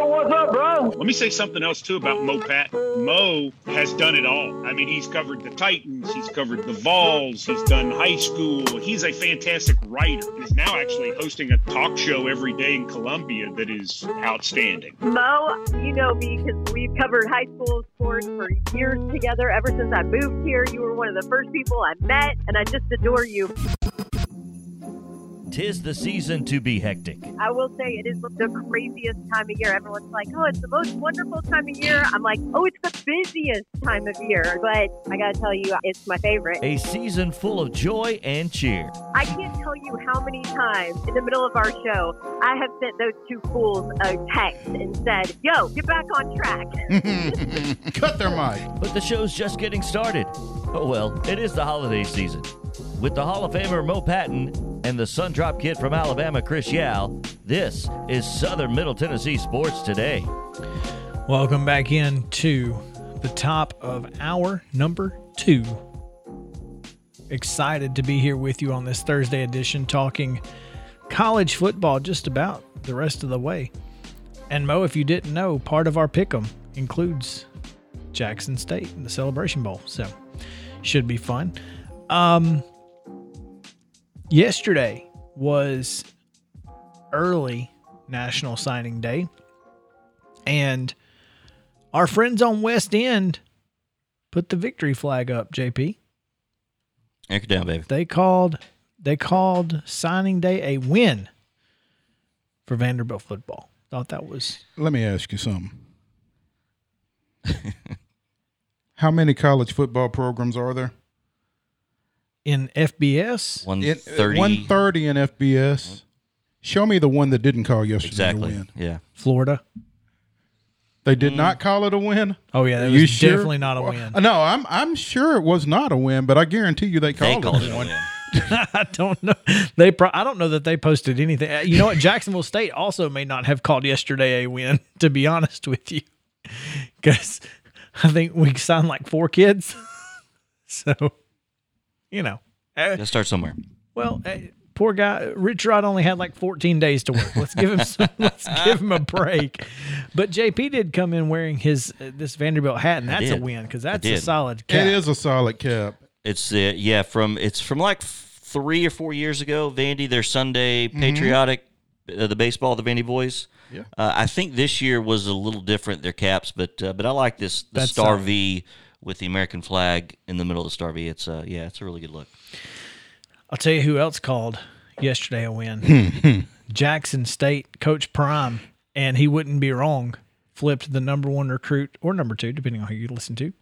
What's up, bro? Let me say something else too about Mo Pat. Mo has done it all. I mean, he's covered the Titans, he's covered the Vols, he's done high school. He's a fantastic writer. He's now actually hosting a talk show every day in Columbia that is outstanding. Mo, you know me because we've covered high school sports for years together. Ever since I moved here, you were one of the first people I met, and I just adore you. Tis the season to be hectic. I will say it is the craziest time of year. Everyone's like, oh, it's the most wonderful time of year. I'm like, oh, it's the busiest time of year. But I got to tell you, it's my favorite. A season full of joy and cheer. I can't tell you how many times in the middle of our show I have sent those two fools a text and said, yo, get back on track. Cut their mic. But the show's just getting started. Oh well, it is the holiday season. With the Hall of Famer Mo Patton and the Sundrop Kid from Alabama, Chris Yao, this is Southern Middle Tennessee Sports Today. Welcome back in to the top of hour number two. Excited to be here with you on this Thursday edition talking college football just about the rest of the way. And Mo, if you didn't know, part of our pick'em includes Jackson State and the Celebration Bowl. So should be fun. Um yesterday was early National Signing Day. And our friends on West End put the victory flag up, JP. Anchor down, baby. They called they called signing day a win for Vanderbilt football. Thought that was Let me ask you something. How many college football programs are there? In FBS. One It- thirty. 130 in FBS. Show me the one that didn't call yesterday Exactly. a win. Yeah. Florida. They did not call it a win. Oh yeah, that Are was you sure? definitely not a Well, win. No, I'm I'm sure it was not a win, but I guarantee you they They called, called it it a a win. win. I don't know. They pro- I don't know that they posted anything. Uh, You know what? Jacksonville State also may not have called yesterday a win. To be honest with you, because I think we signed like four kids. so, you know, uh, Let's start somewhere. well, uh, poor guy Rich Rod only had like 14 days to work. Let's give him some. let's give him a break. But JP did come in wearing his uh, this Vanderbilt hat, and that's a win because that's a solid cap. It is a solid cap. It's uh, yeah from it's from like three or four years ago. Vandy, their Sunday Mm-hmm. patriotic, uh, the baseball, the Vandy boys. Yeah. Uh, I think this year was a little different their caps, but uh, but I like this the That's star solid. V with the American flag in the middle of the star V. It's uh yeah, it's a really good look. I'll tell you who else called yesterday a win. Jackson State coach Prime, and he wouldn't be wrong. Flipped the number one recruit or number two, depending on who you listen to,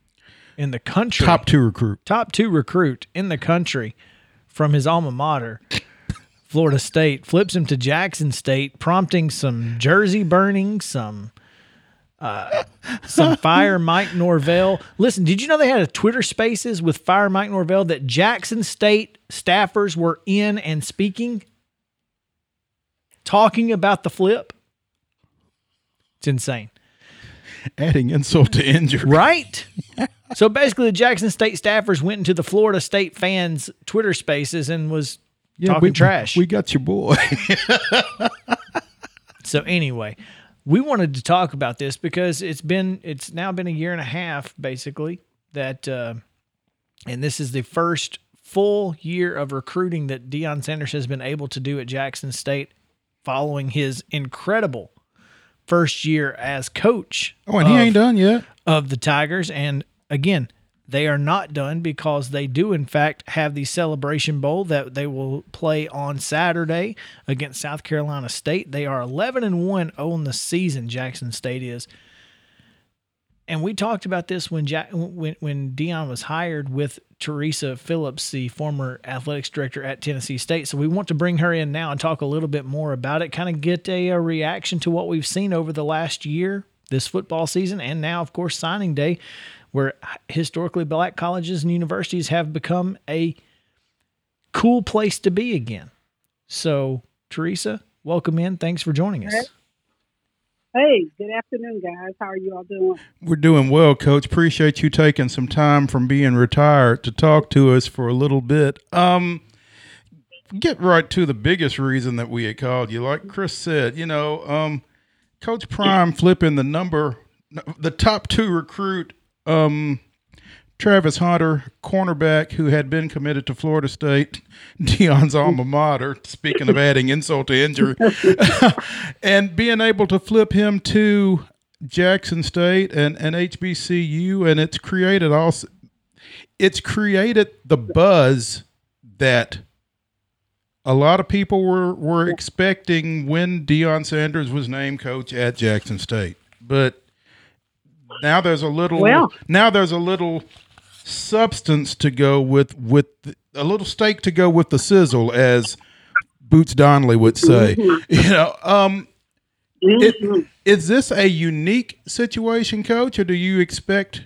in the country. Top two recruit. top two recruit in the country from his alma mater, Florida State, flips him to Jackson State, prompting some jersey burning, some uh, some fire Mike Norvell. Listen, did you know they had a Twitter Spaces with fire Mike Norvell that Jackson State staffers were in and speaking, talking about the flip? It's insane. Adding insult to injury. Right? so basically, the Jackson State staffers went into the Florida State fans' Twitter spaces and was talking we, trash. We got your boy. so anyway, we wanted to talk about this because it's been it's now been a year and a half basically that, uh, and this is the first full year of recruiting that Deion Sanders has been able to do at Jackson State, following his incredible first year as coach. oh, and he ain't done yet. of the Tigers. And again, they are not done because they do, in fact, have the Celebration Bowl that they will play on Saturday against South Carolina State. They are 11 and 1 on the season, Jackson State is. And we talked about this when Jack, when when Deion was hired with Teresa Phillips, the former athletics director at Tennessee State. So we want to bring her in now and talk a little bit more about it, kind of get a, a reaction to what we've seen over the last year, this football season, and now, of course, signing day, where historically black colleges and universities have become a cool place to be again. So, Teresa, welcome in. Thanks for joining us. Hey, good afternoon, guys. How are you all doing? We're doing well, Coach. Appreciate you taking some time from being retired to talk to us for a little bit. Um, get right to the biggest reason that we had called you. Like Chris said, you know, um, Coach Prime flipping the number, the top two recruit, um, Travis Hunter, cornerback who had been committed to Florida State, Deion's alma mater. Speaking of adding insult to injury, and being able to flip him to Jackson State and, and HBCU, and it's created also, it's created the buzz that a lot of people were were expecting when Deion Sanders was named coach at Jackson State, but now there's a little Well- now there's a little substance to go with with a little steak to go with the sizzle, as Boots Donnelly would say. You know, um, it, is this a unique situation, Coach, or do you expect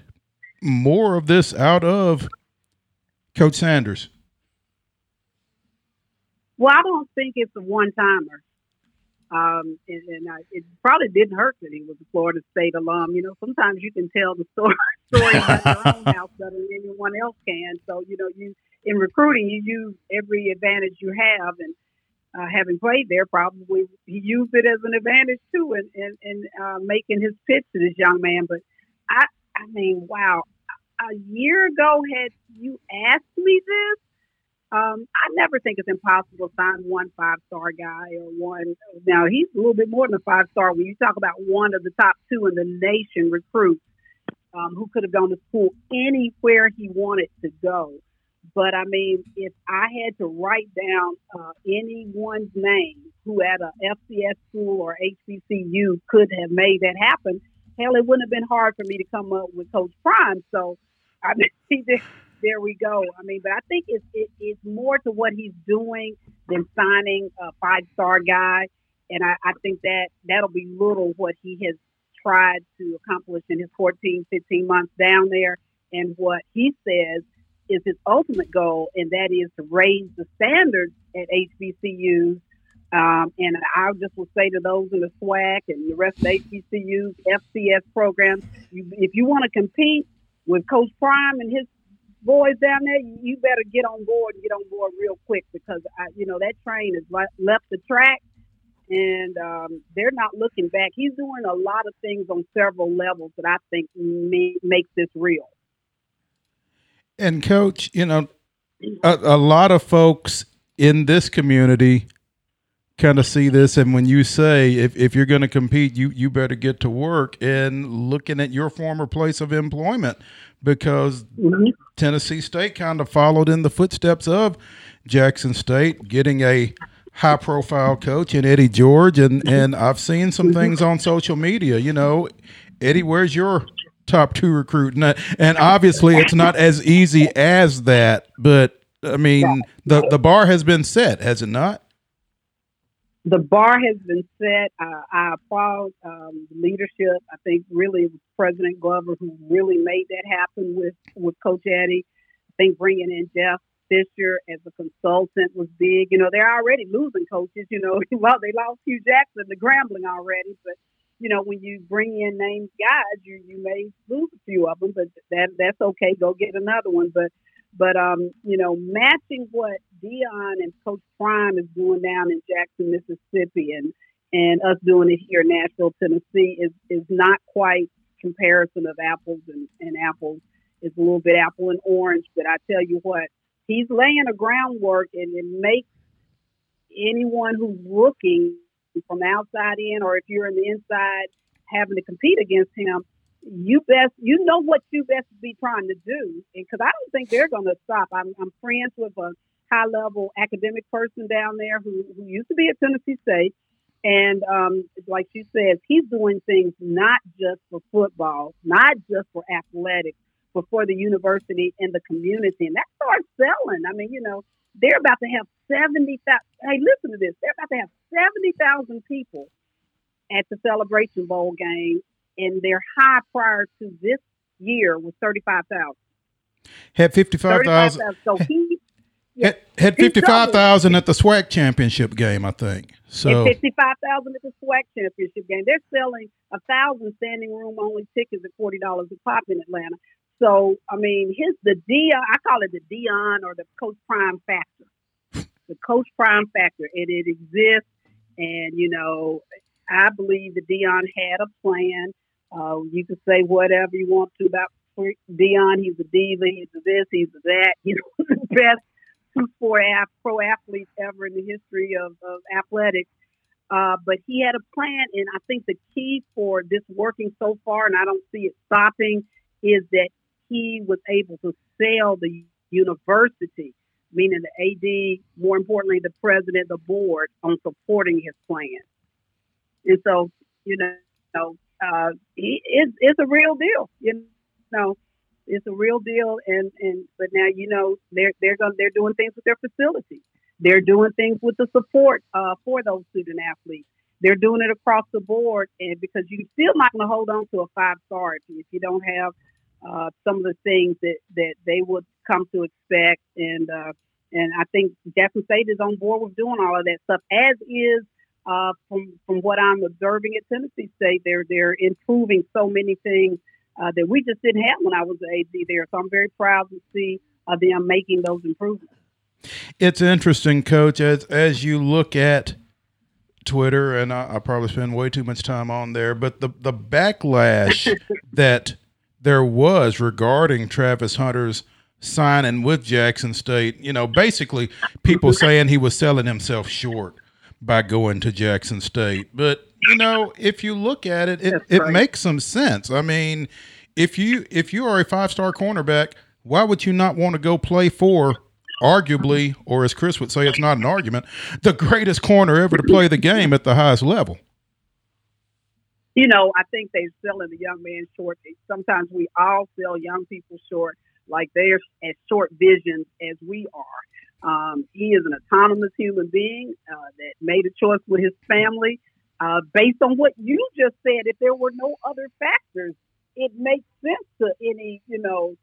more of this out of Coach Sanders? Well, I don't think it's a one timer. Um, and, and I, it probably didn't hurt that he was a Florida State alum. You know, sometimes you can tell the story story about your own house better than anyone else can. So, you know, you in recruiting, you use every advantage you have, and uh, having played there, probably he used it as an advantage too, in in, in uh, making his pitch to this young man. But I, I mean, wow, a year ago, had you asked me this. Um, I never think it's impossible to find one five star guy or one. Now he's a little bit more than a five star. When you talk about one of the top two in the nation recruits um, who could have gone to school anywhere he wanted to go. But I mean, if I had to write down uh, anyone's name who at a FCS school or HBCU could have made that happen, hell, it wouldn't have been hard for me to come up with Coach Prime. So I mean, there we go. I mean, but I think it's it, it's more to what he's doing than signing a five star guy, and I, I think that that'll be little what he has tried to accomplish in his 14, 15 months down there, and what he says is his ultimate goal, and that is to raise the standards at HBCUs. Um, and I just will say to those in the SWAC and the rest of HBCUs, FCS programs, you, if you want to compete with Coach Prime and his boys down there, you better get on board and get on board real quick because I, you know that train has le- left the track and um, they're not looking back. He's doing a lot of things on several levels that I think ma- makes this real. And coach, you know, a, a lot of folks in this community kind of see this and when you say if, if you're going to compete you you better get to work and looking at your former place of employment because Tennessee State kind of followed in the footsteps of Jackson State getting a high profile coach in Eddie George. And and I've seen some things on social media you know. Eddie where's your top two recruit and, and obviously it's not as easy as that but I mean the the bar has been set has it not the bar has been set. Uh, I applaud um, the leadership. I think really it was President Glover who really made that happen with, with Coach Eddie. I think bringing in Jeff Fisher as a consultant was big. You know, they're already losing coaches. You know, well, they lost Hue Jackson to Grambling already, but you know, when you bring in named guys, you you may lose a few of them, but that that's okay. Go get another one. But but um, you know, matching what Deion and Coach Prime is doing down in Jackson, Mississippi, and and us doing it here in Nashville, Tennessee, is is not quite comparison of apples and, and apples. It's a little bit apple and orange, but I tell you what, he's laying a groundwork, and it makes anyone who's looking from outside in, or if you're in the inside having to compete against him, you best you know what you best be trying to do because i don't think they're going to stop I'm, I'm friends with a high level academic person down there who, who used to be at tennessee state. And um, like she says he's doing things not just for football not just for athletics but for the university and the community. And that starts selling. I mean you know they're about to have 70,000 hey listen to this. They're about to have 70,000 people at the celebration bowl game and their high prior to this year was 35,000. Had 55,000 So he had, had 55,000 at the SWAC championship game, I think. So 55,000 at the SWAC championship game. They're selling a thousand standing room only tickets at $40 a pop in Atlanta. So, I mean, his the Deion, I call it the Deion or the Coach Prime factor. The Coach Prime factor. And it exists. And, you know, I believe that Deion had a plan. Uh, you can say whatever you want to about Deion. He's a diva. He's a this. He's a that. Know, the best two sport pro athletes ever in the history of, of athletics. Uh, but he had a plan, and I think the key for this working so far, and I don't see it stopping, is that he was able to sell the university, meaning the AD, more importantly, the president, the board, on supporting his plan. And so, you know, uh, it's, it's a real deal. You know, it's a real deal. And, and but now you know they're they're going they're doing things with their facilities. They're doing things with the support uh, for those student athletes. They're doing it across the board, and because you're still not going to hold on to a five star if you, don't have uh, some of the things that, that they would come to expect. And uh, and I think Jackson State is on board with doing all of that stuff, as is uh, from from what I'm observing at Tennessee State. They're they're improving so many things uh, that we just didn't have when I was AD there. So I'm very proud to see uh, them making those improvements. It's interesting, Coach, as as you look at Twitter, and I, I probably spend way too much time on there, but the the backlash that there was regarding Travis Hunter's signing with Jackson State, you know, basically people saying he was selling himself short by going to Jackson State. But you know, if you look at it, it, it makes some sense. I mean, if you if you are a five star cornerback, why would you not want to go play for arguably, or as Chris would say, it's not an argument, the greatest corner ever to play the game at the highest level? You know, I think they're selling the young man short. Sometimes we all sell young people short, like they're as short visions as we are. Um, he is an autonomous human being uh, that made a choice with his family uh, based on what you just said. If there were no other factors, it makes sense to any you know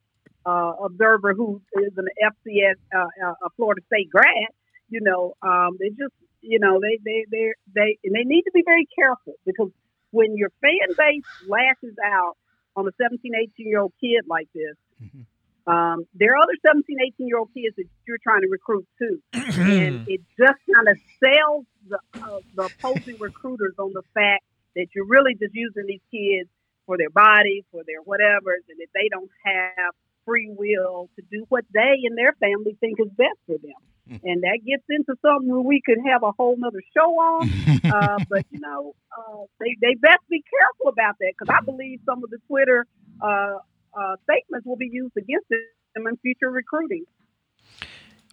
uh, observer who is an FCS, uh, uh, a Florida State grad. You know, um, they just you know they they they they and they need to be very careful because when your fan base lashes out on a 17, 18 year old kid like this. Mm-hmm um, there are other 17, 18 year old kids that you're trying to recruit too. and it just kind of sells the, uh, the opposing recruiters on the fact that you're really just using these kids for their bodies, for their whatever, and that they don't have free will to do what they and their family think is best for them. Hmm. And that gets into something where we could have a whole nother show on. Uh, but, you know, uh, they, they best be careful about that because I believe some of the Twitter uh, uh, statements will be used against them in future recruiting.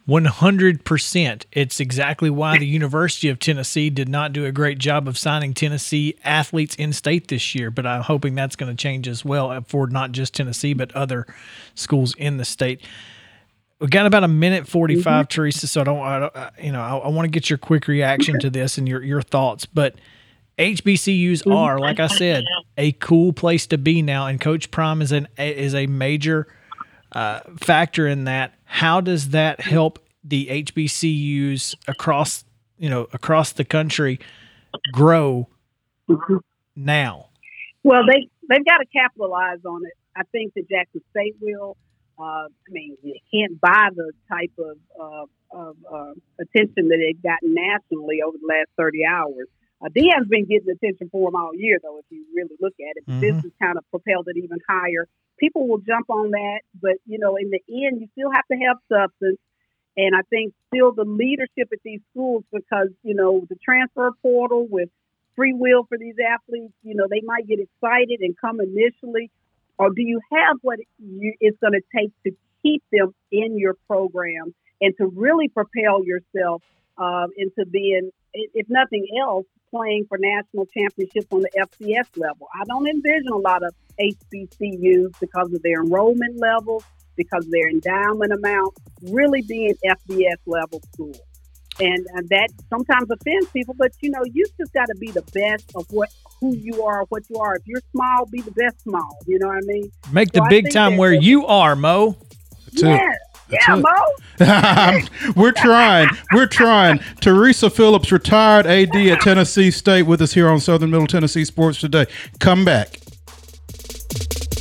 100%. It's exactly why the University of Tennessee did not do a great job of signing Tennessee athletes in state this year, but I'm hoping that's going to change as well for not just Tennessee, but other schools in the state. We got about a minute 45, mm-hmm. Teresa, so I don't, I don't you know, I, I want to get your quick reaction to this and your, your thoughts, but – HBCUs mm-hmm. are, like I said, a cool place to be now, and Coach Prime is an is a major uh, factor in that. How does that help the HBCUs across you know across the country grow mm-hmm. now? Well, they they've got to capitalize on it. I think that Jackson State will. Uh, I mean, you can't buy the type of, uh, of uh, attention that they've gotten nationally over the last 30 hours. Uh, Deion's been getting attention for him all year, though, if you really look at it. Mm-hmm. This has kind of propelled it even higher. People will jump on that, but, you know, in the end, you still have to have substance. And I think still the leadership at these schools, because, you know, the transfer portal with free will for these athletes, you know, they might get excited and come initially. Or do you have what you, it's going to take to keep them in your program and to really propel yourself uh, into being, if nothing else, playing for national championships on the FCS level. I don't envision a lot of HBCUs because of their enrollment levels, because of their endowment amount, really being FBS level schools. And, and that sometimes offends people, but you know, you just got to be the best of what who you are, what you are. If you're small, be the best small. You know what I mean? Make so the big time where you are, Mo. Yeah, yeah, Mo. We're trying. We're trying. Teresa Phillips, retired AD at Tennessee State, with us here on Southern Middle Tennessee Sports today. Come back.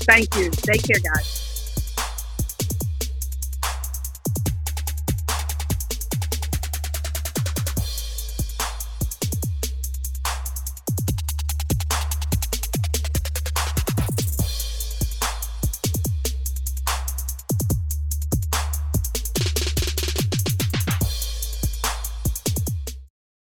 Thank you. Take care, guys.